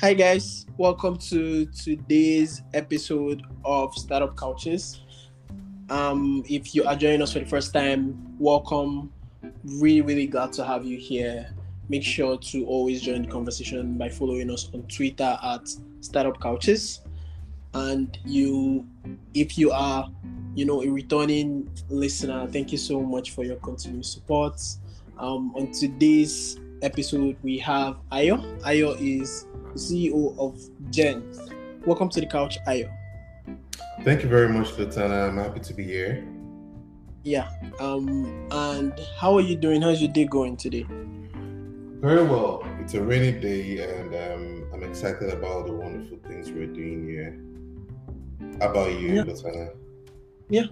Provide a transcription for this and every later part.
Hi guys, welcome to today's episode of Startup Couches. Um, if you are joining us for the first time, welcome. Really, really glad to have you here. Make sure to always join the conversation by following us on Twitter at Startup Couches. And you, if you are, you know, a returning listener, thank you so much for your continued support. Um, on today's episode, we have Ayo. Ayo is CEO of Gen. Welcome to the couch, Ayo. Thank you very much, Lieutenant. I'm happy to be here. Yeah. Um. And how are you doing? How's your day going today? Very well. It's a rainy day, and um, I'm excited about the wonderful things we're doing here. How about you, Yeah. Lieutenant? Yeah,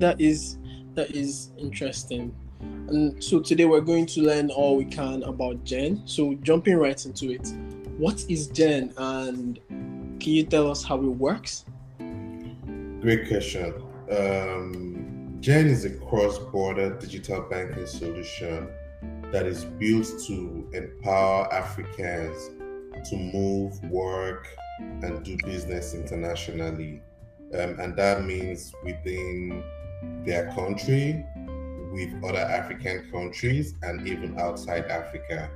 that is that is interesting. And so today we're going to learn all we can about Gen. So jumping right into it, what is Gen, and can you tell us how it works? Great question. Um, Gen is a cross-border digital banking solution that is built to empower Africans to move, work, and do business internationally. Um, and that means within their country, with other African countries, and even outside Africa.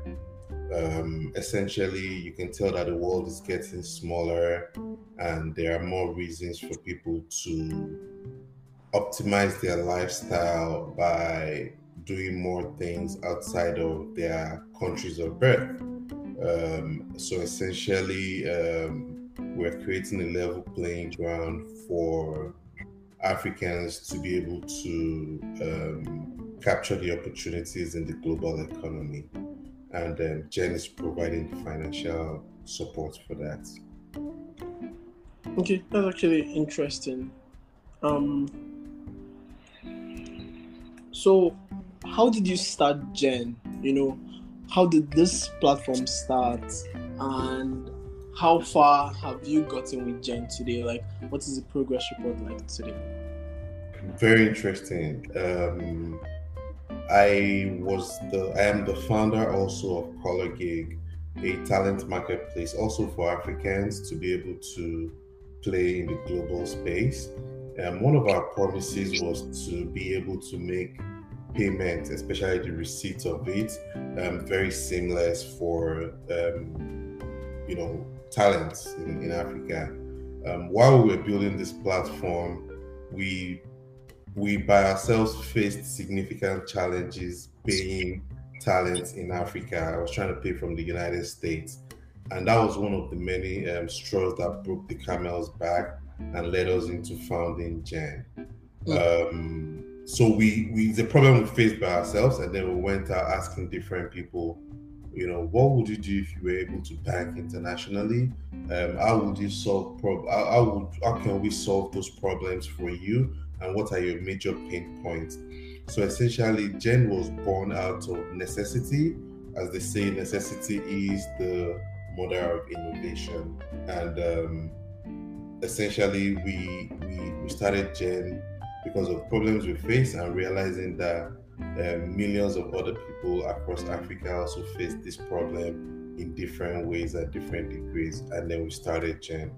Um, essentially, you can tell that the world is getting smaller, and there are more reasons for people to optimize their lifestyle by doing more things outside of their countries of birth. Um, so essentially, um, we're creating a level playing ground for Africans to be able to um, capture the opportunities in the global economy. And um, Gen is providing the financial support for that. Okay, that's actually interesting. Um, so how did you start Gen? You know, how did this platform start, and how far have you gotten with Gen today? Like, what is the progress report like today? Very interesting. Um, I was the I am the founder also of Color Gig, a talent marketplace also for Africans to be able to play in the global space. Um, one of our promises was to be able to make payment, especially the receipt of it, um, very seamless for um, you know talents in, in Africa. Um, while we were building this platform, we we by ourselves faced significant challenges paying talents in Africa. I was trying to pay from the United States, and that was one of the many um, straws that broke the camel's back and led us into founding Gen. Um, so we we the problem we faced by ourselves, and then we went out asking different people, you know, what would you do if you were able to bank internationally? Um, how would you solve prob? How, how would how can we solve those problems for you? And what are your major pain points? So essentially, Gen was born out of necessity, as they say, necessity is the mother of innovation, and um, essentially we, we we started Gen because of problems we face and realizing that um, millions of other people across Africa also face this problem in different ways at different degrees. And then we started Gen.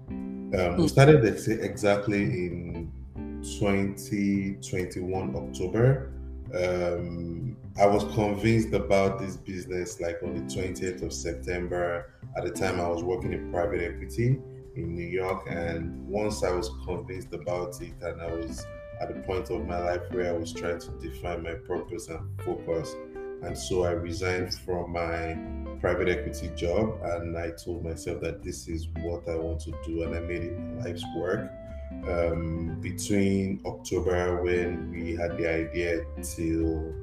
Um, we started ex- exactly in 2021 October. Um, I was convinced about this business like on the 20th of September. At the time, I was working in private equity in New York, and once I was convinced about it, and I was at a point of my life where I was trying to define my purpose and focus. And so I resigned from my private equity job and I told myself that this is what I want to do and I made it my life's work. Um, between October when we had the idea till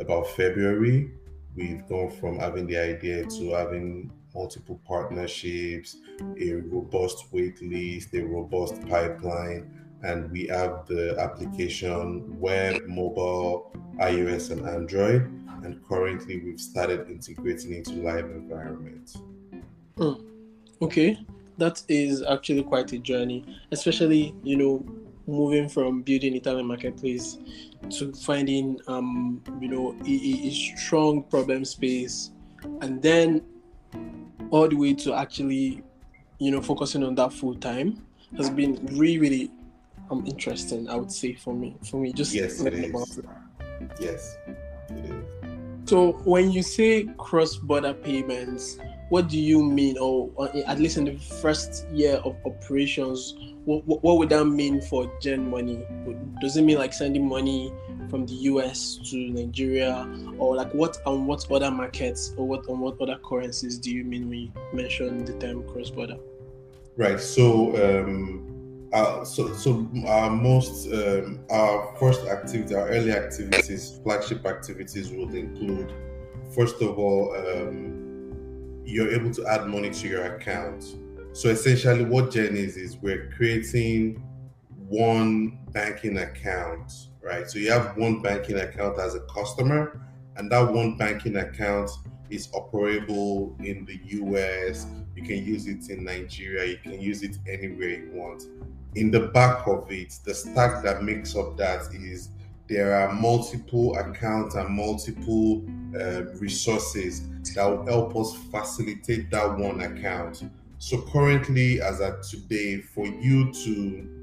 about February, we've gone from having the idea to having multiple partnerships, a robust wait list, a robust pipeline, and we have the application web, mobile, iOS, and Android. And currently, we've started integrating into live environments. Okay, that is actually quite a journey, especially you know moving from building Italian marketplace to finding um you know a, a- strong problem space, and then all the way to actually you know, focusing on that full time has been really, really um interesting. I would say for me, for me, just yes, is. It. Yes, it is. So when you say cross-border payments, what do you mean, or, at least in the first year of operations, what, what, what would that mean for Gen Money? Does it mean like sending money from the US to Nigeria, or like what on what other markets or what on what other currencies do you mean when you mention the term cross border? Right. So, um, uh, so so our most um, our first activity, our early activities, flagship activities would include, first of all, um, you're able to add money to your account. So essentially, what Gen is is we're creating one banking account right? So you have one banking account as a customer, and that one banking account is operable in the US. You can use it in Nigeria, you can use it anywhere you want. In the back of it, the stack that makes up that is there are multiple accounts and multiple uh, resources that will help us facilitate that one account. So currently, as of today, for you to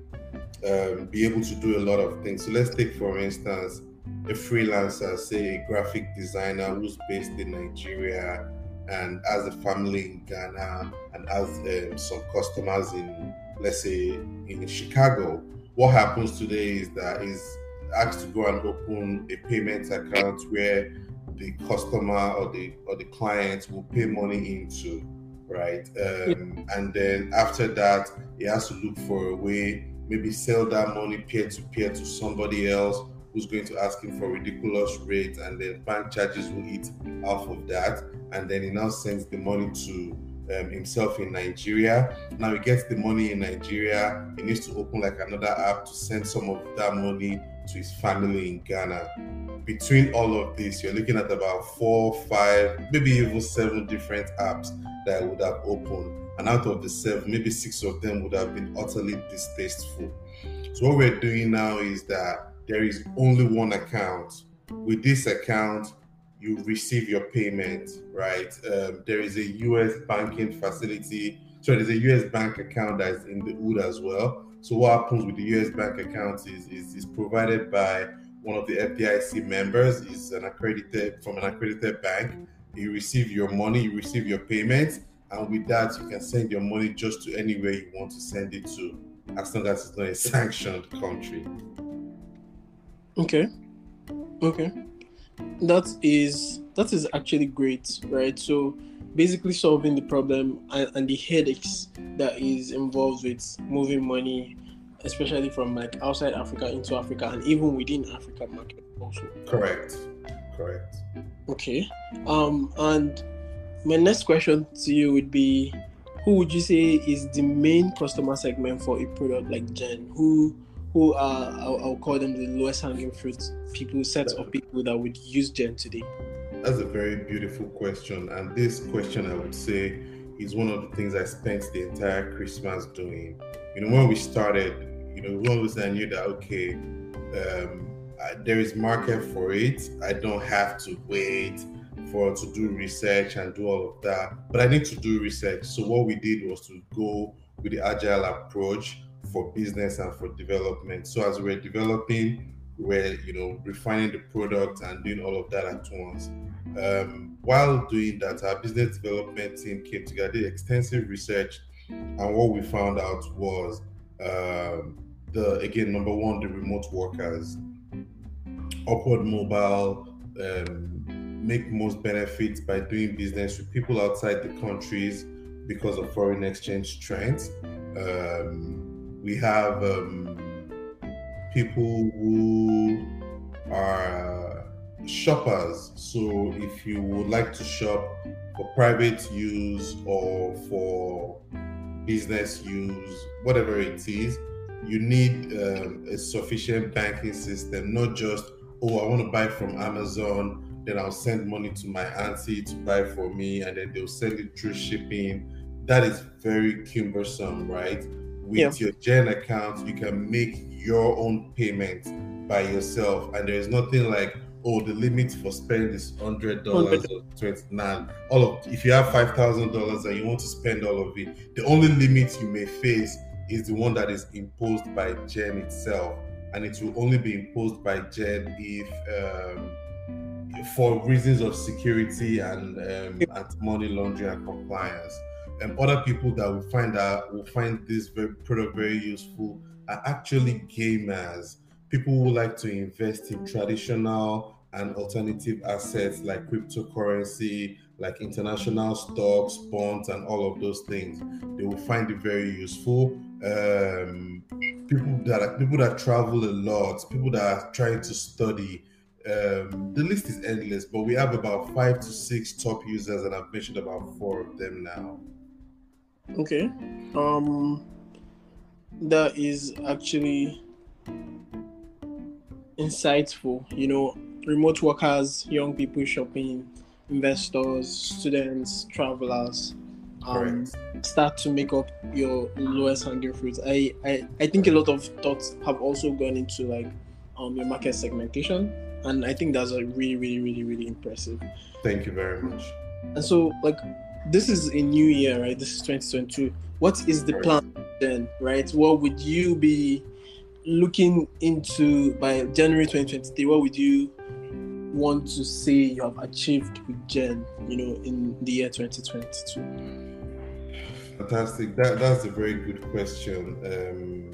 um, be able to do a lot of things. So let's take, for instance, a freelancer, say a graphic designer who's based in Nigeria and has a family in Ghana and has um, some customers in, let's say, in Chicago. What happens today is that he's asked to go and open a payment account where the customer or the or the client will pay money into, right? Um, and then after that, he has to look for a way maybe sell that money peer to peer to somebody else who's going to ask him for ridiculous rates and then bank charges will eat off of that and then he now sends the money to um, himself in Nigeria. Now he gets the money in Nigeria. He needs to open like another app to send some of that money to his family in Ghana. Between all of this, you're looking at about four, five, maybe even seven different apps that would have opened and out of the seven, maybe six of them would have been utterly distasteful. So what we're doing now is that there is only one account. With this account, you receive your payment, right? Um, there is a US banking facility. So there's a US bank account that is in the hood as well. So what happens with the US bank account is, is, is provided by one of the FDIC members, is an accredited from an accredited bank. You receive your money, you receive your payment, and with that you can send your money just to anywhere you want to send it to as long as it's not a sanctioned country. Okay. Okay. That is that is actually great right? So basically solving the problem and, and the headaches that is involved with moving money especially from like outside africa into africa and even within africa market also. Correct. Correct. Okay. Um and my next question to you would be who would you say is the main customer segment for a product like Gen? Who who are I'll, I'll call them the lowest hanging fruit people, sets of people that would use Gen today? That's a very beautiful question. And this question I would say is one of the things I spent the entire Christmas doing. You know, when we started, you know, one was I knew that okay, um, I, there is market for it. I don't have to wait for to do research and do all of that. But I need to do research. So what we did was to go with the agile approach for business and for development. So as we're developing, we're you know refining the product and doing all of that at once. Um, while doing that, our business development team came together, did extensive research, and what we found out was um, the again number one the remote workers, upward mobile. Um, make most benefits by doing business with people outside the countries because of foreign exchange trends. Um, we have um, people who are shoppers. So if you would like to shop for private use or for business use, whatever it is, you need um, a sufficient banking system, not just, oh, I want to buy from Amazon then I'll send money to my auntie to buy for me, and then they'll send it through shipping. That is very cumbersome, right? With yeah. your Gen account, you can make your own payment by yourself, and there's nothing like, oh, the limit for spend is hundred dollars or twenty nine. All of if you have five thousand dollars and you want to spend all of it, the only limit you may face is the one that is imposed by Gen itself, and it will only be imposed by Gen if um, for reasons of security and um, anti-money laundering and compliance. And other people that will find that will find this very, product very useful are actually gamers people who like to invest in traditional and alternative assets like cryptocurrency, like international stocks, bonds, and all of those things. They will find it very useful. Um, people that are, people that travel a lot, people that are trying to study. Um, the list is endless, but we have about five to six top users, and I've mentioned about four of them now. Okay, um, that is actually insightful. You know, remote workers, young people shopping, investors, students, travelers. Um, start to make up your lowest hanging fruits. I, I I think a lot of thoughts have also gone into like um your market segmentation, and I think that's a really really really really impressive. Thank you very much. And so like this is a new year, right? This is 2022. What is the plan then, right? What would you be looking into by January 2023, what would you want to say you have achieved with Gen, you know, in the year 2022? Fantastic. That that's a very good question. Um,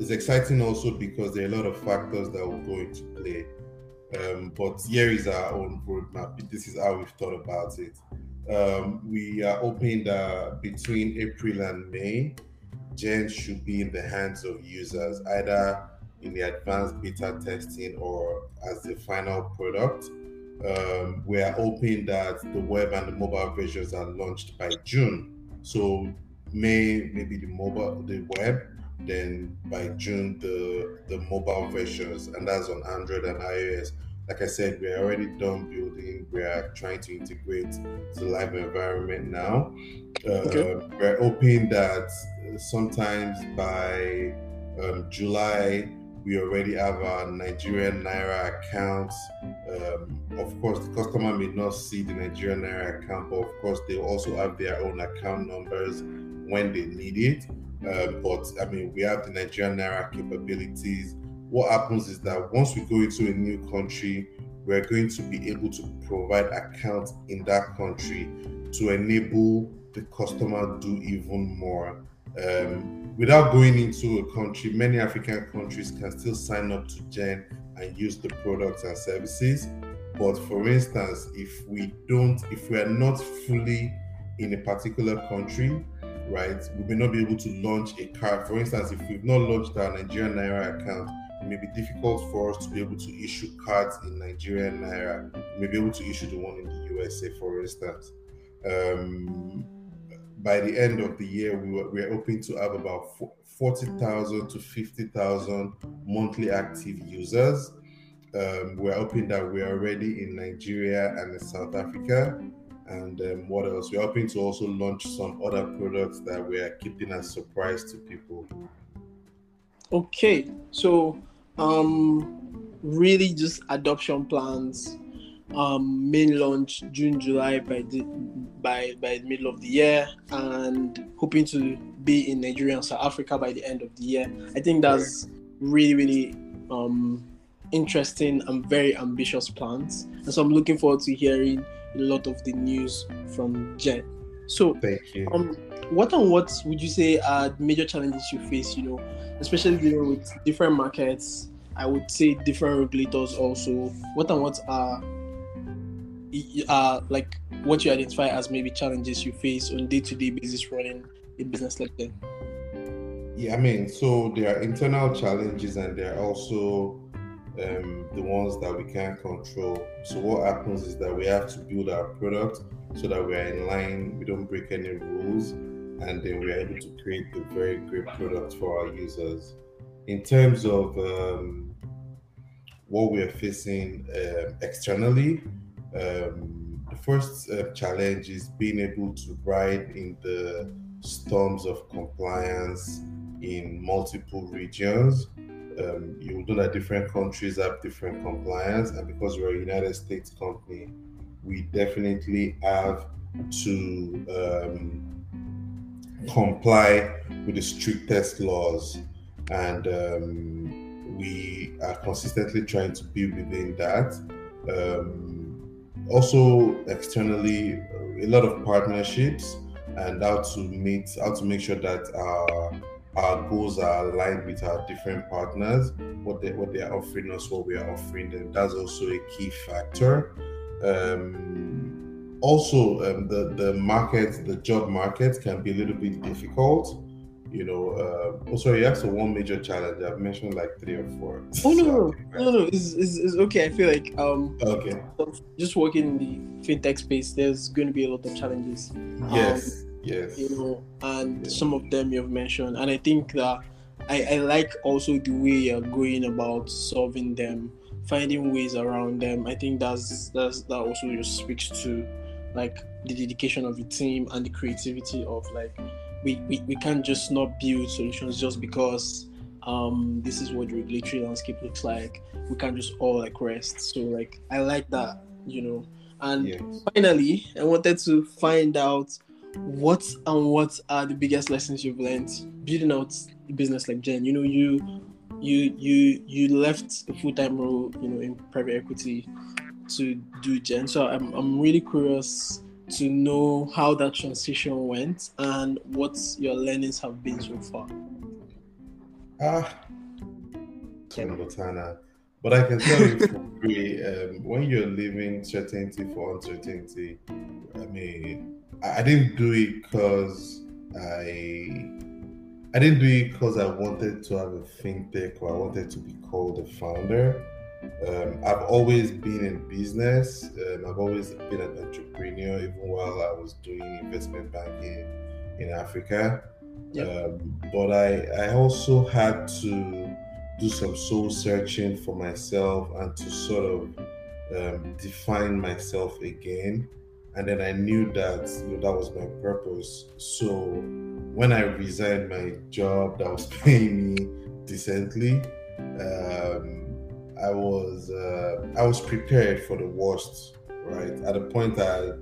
it's exciting also because there are a lot of factors that will go into play. Um, but here is our own roadmap. This is how we've thought about it. Um, we are hoping that between April and May, Gen should be in the hands of users, either in the advanced beta testing or as the final product. Um, we are hoping that the web and the mobile versions are launched by June. So May maybe the mobile, the web, then by June the the mobile versions, and that's on Android and iOS. Like I said, we're already done building. We are trying to integrate the live environment now. Uh, okay. We're hoping that sometimes by um, July, we already have our Nigerian Naira account. Um, of course, the customer may not see the Nigerian Naira account, but of course, they also have their own account numbers when they need it. Uh, but I mean, we have the Nigerian Naira capabilities. What happens is that once we go into a new country, we're going to be able to provide accounts in that country to enable the customer do even more. Um, without going into a country, many African countries can still sign up to Gen and use the products and services. But for instance, if we don't, if we are not fully in a particular country, right, we may not be able to launch a card. For instance, if we've not launched our Nigerian Naira account, it may be difficult for us to be able to issue cards in Nigerian Naira. We may be able to issue the one in the USA, for instance. Um, by the end of the year, we were, we are hoping to have about 40,000 to 50,000 monthly active users. Um, we're hoping that we're already in Nigeria and in South Africa. And um, what else? We're hoping to also launch some other products that we are keeping as surprise to people. Okay, so um, really just adoption plans um, main launch June, July by the by by the middle of the year, and hoping to be in Nigeria and South Africa by the end of the year. I think that's really really um, interesting and very ambitious plans, and so I'm looking forward to hearing a lot of the news from Gen. So, thank you. Um, what and what would you say are major challenges you face? You know, especially dealing with different markets. I would say different regulators also. What and what are uh, like what you identify as maybe challenges you face on day-to-day basis running a business like that yeah i mean so there are internal challenges and there are also um, the ones that we can't control so what happens is that we have to build our product so that we are in line we don't break any rules and then we are able to create a very great product for our users in terms of um, what we are facing uh, externally um, the first uh, challenge is being able to ride in the storms of compliance in multiple regions. um, you know that different countries have different compliance, and because we're a United States company, we definitely have to um, comply with the strictest laws, and um, we are consistently trying to be within that. Um, also, externally, a lot of partnerships and how to meet, how to make sure that our our goals are aligned with our different partners, what they what they are offering us, what we are offering them. That's also a key factor. Um, also, um, the the market, the job market, can be a little bit difficult. You know, uh, oh sorry, that's the one major challenge. I've mentioned like three or four. Oh no, no, no, no, it's, it's, it's okay. I feel like um, okay, just working in the fintech space, there's going to be a lot of challenges. Yes. Um, Yes. you know, and Yeah. some of them you've mentioned. And I think that I, I like also the way you're going about solving them, finding ways around them. I think that's that's that also just speaks to like the dedication of the team and the creativity of like we, we, we can't just not build solutions just because um this is what the regulatory landscape looks like. We can't just all like rest. So like I like that, you know. And Yes. finally, I wanted to find out what and what are the biggest lessons you've learned building out a business like Gen. You know, you you you you left a full time role, you know, in private equity to do Gen. So I'm I'm really curious to know how that transition went and what your learnings have been so far. Ah, Botana. But I can tell you for free, um, when you're leaving certainty for uncertainty, I mean, I I didn't do it because I, I didn't do it because I wanted to have a fintech or I wanted to be called a founder. Um, I've always been in business. Um, I've always been an entrepreneur, even while I was doing investment banking in Africa. Yeah. Um, but I, I also had to do some soul searching for myself and to sort of um, define myself again. And then I knew that you know, that was my purpose. So when I resigned my job that was paying me decently, um, I was uh, I was prepared for the worst. Right at the point that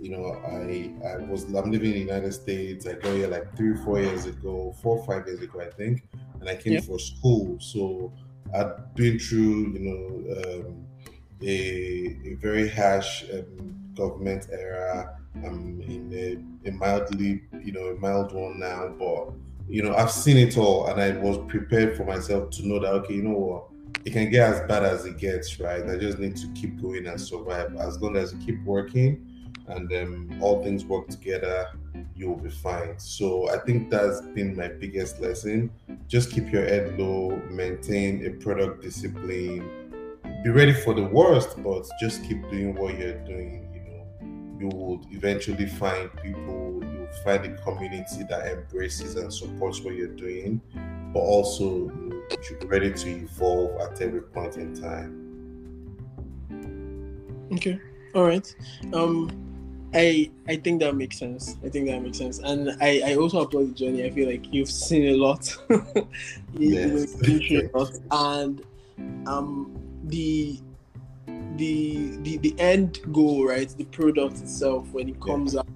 you know I I was I'm living in the United States. I got here like three four years ago, four five years ago, I think, and I came Yeah. for school. So I'd been through you know um, a a very harsh um, government era. I'm in a, a mildly you know a mild one now, but you know I've seen it all, and I was prepared for myself to know that okay, you know what it can get as bad as it gets, right? I just need to keep going and survive. As long as you keep working and um, all things work together, you'll be fine. So I think that's been my biggest lesson. Just keep your head low, maintain a product discipline, be ready for the worst, but just keep doing what you're doing. You know, you will eventually find people, you'll find a community that embraces and supports what you're doing, but also you should be ready to evolve at every point in time. Okay. All right. Um I I think that makes sense. I think that makes sense. And I, I also applaud the journey. I feel like you've seen a lot. you, you Yes. you've been a lot. And um the the the the end goal, right? The product itself when it comes out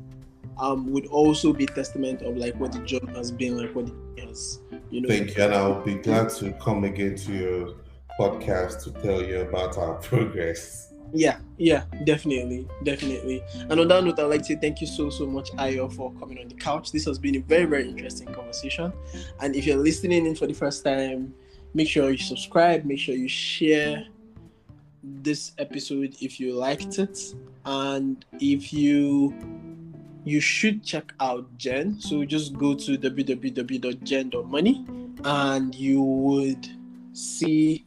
um would also be testament of like what the job has been, like what it has, you know. Thank you, and I'll be glad to come again to your podcast to tell you about our progress. Yeah, yeah, definitely, definitely. And on that note, I'd like to say thank you so so much, Ayo, for coming on the couch. This has been a very very interesting conversation. And if you're listening in for the first time, make sure you subscribe. Make sure you share this episode if you liked it, and if you you should check out Gen. So just go to www.jen.money, and you would see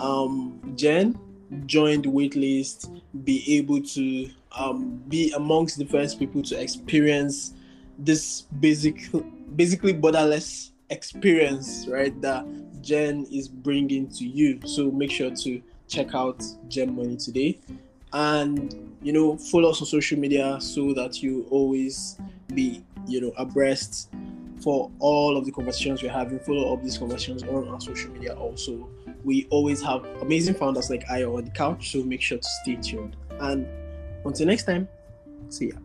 um Gen join the waitlist, be able to um, be amongst the first people to experience this basic, basically borderless experience, right? That Gen is bringing to you. So make sure to check out Gen Money today, and you know follow us on social media so that you always be you know abreast for all of the conversations we're having. Follow up these conversations on our social media also. We always have amazing founders like I on the couch, so make sure to stay tuned. And until next time, see ya.